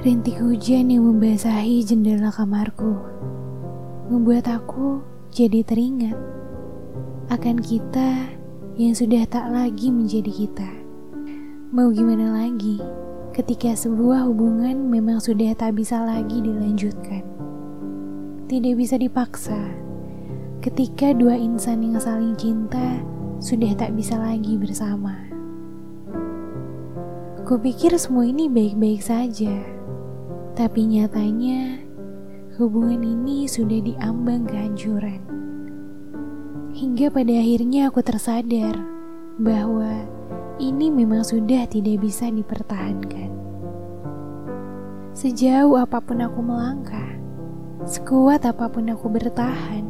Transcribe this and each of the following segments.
Rintik hujan yang membasahi jendela kamarku membuat aku jadi teringat akan kita yang sudah tak lagi menjadi kita. Mau gimana lagi ketika sebuah hubungan memang sudah tak bisa lagi dilanjutkan. Tidak bisa dipaksa ketika dua insan yang saling cinta sudah tak bisa lagi bersama. Kupikir semua ini baik-baik saja tapi nyatanya hubungan ini sudah diambang kehancuran. Hingga pada akhirnya aku tersadar bahwa ini memang sudah tidak bisa dipertahankan. Sejauh apa pun aku melangkah, sekuat apa pun aku bertahan,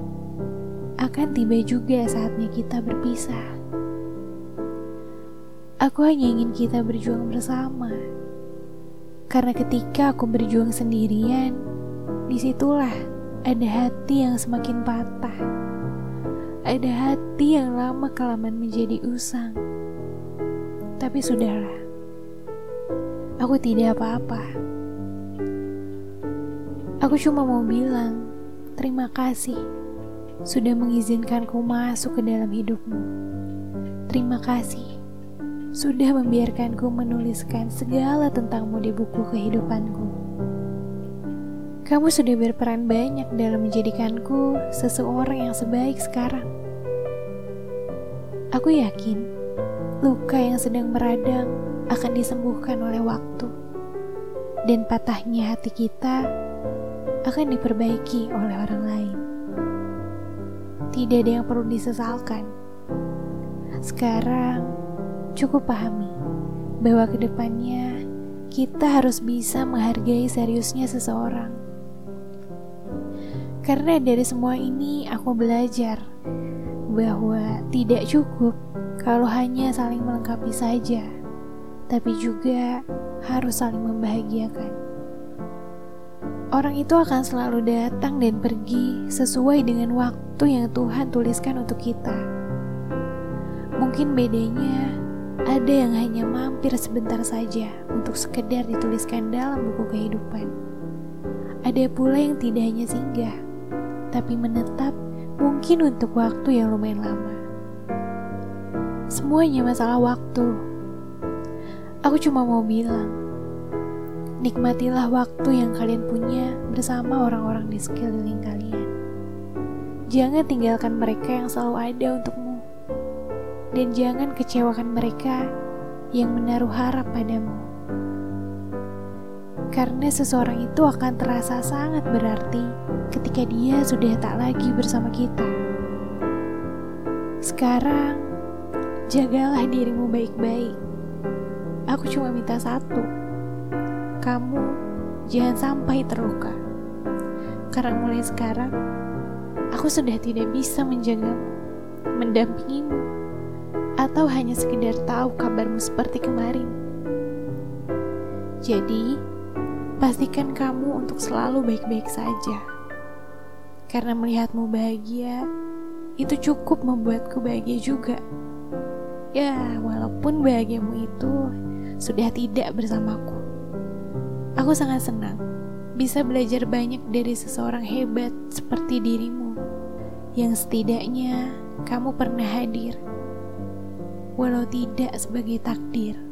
akan tiba juga saatnya kita berpisah. Aku hanya ingin kita berjuang bersama karena ketika aku berjuang sendirian, di situlah ada hati yang semakin patah. Ada hati yang lama kelamaan menjadi usang. Tapi sudahlah, aku tidak apa-apa. Aku cuma mau bilang terima kasih sudah mengizinkanku masuk ke dalam hidupmu. Terima kasih sudah membiarkanku menuliskan segala tentangmu di buku kehidupanku. Kamu sudah berperan banyak dalam menjadikanku seseorang yang sebaik sekarang. Aku yakin luka yang sedang meradang akan disembuhkan oleh waktu, dan patahnya hati kita akan diperbaiki oleh orang lain. Tidak ada yang perlu disesalkan. Sekarang, cukup pahami bahwa ke depannya kita harus bisa menghargai seriusnya seseorang. Karena dari semua ini aku belajar bahwa tidak cukup kalau hanya saling melengkapi saja, tapi juga harus saling membahagiakan. Orang itu akan selalu datang dan pergi sesuai dengan waktu yang Tuhan tuliskan untuk kita. Mungkin bedanya ada yang hanya mampir sebentar saja untuk sekedar dituliskan dalam buku kehidupan. Ada pula yang tidak hanya singgah, tapi menetap mungkin untuk waktu yang lumayan lama. Semuanya masalah waktu. Aku cuma mau bilang, nikmatilah waktu yang kalian punya bersama orang-orang di sekeliling kalian. Jangan tinggalkan mereka yang selalu ada untukmu dan jangan kecewakan mereka yang menaruh harap padamu. Karena seseorang itu akan terasa sangat berarti ketika dia sudah tak lagi bersama kita. Sekarang, jagalah dirimu baik-baik. Aku cuma minta satu. Kamu jangan sampai terluka. Karena mulai sekarang, aku sudah tidak bisa menjagamu, mendampingimu, atau hanya sekedar tahu kabarmu seperti kemarin. Jadi, pastikan kamu untuk selalu baik-baik saja. Karena melihatmu bahagia, itu cukup membuatku bahagia juga. Ya, walaupun bahagiamu itu sudah tidak bersamaku. Aku sangat senang bisa belajar banyak dari seseorang hebat seperti dirimu, yang setidaknya kamu pernah hadir walau tidak sebagai takdir.